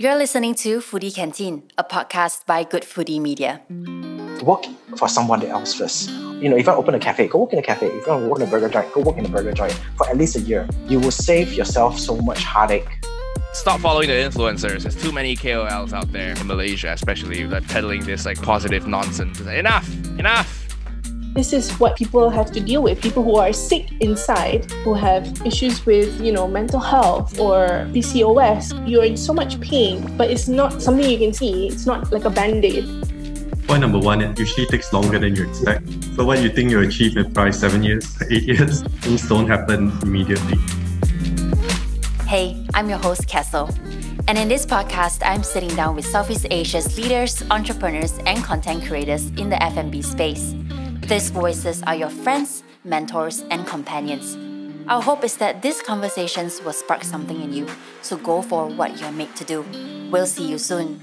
You're listening to Foodie Canteen, a podcast by Good Foodie Media. Work for someone else first. You know, if I open a cafe, go work in a cafe. If you want to work in a burger joint, go work in a burger joint for at least a year. You will save yourself so much heartache. Stop following the influencers. There's too many KOLs out there in Malaysia, especially that peddling this like positive nonsense. Enough, enough. This is what people have to deal with. People who are sick inside, who have issues with, you know, mental health or PCOS. You're in so much pain, but it's not something you can see. It's not like a band-aid. Point number one, it usually takes longer than you expect. So what you think you achieve in probably seven years, eight years, things don't happen immediately. Hey, I'm your host, Kessel. And in this podcast, I'm sitting down with Southeast Asia's leaders, entrepreneurs, and content creators in the F&B space. These voices are your friends, mentors, and companions. Our hope is that these conversations will spark something in you, so go for what you're made to do. We'll see you soon.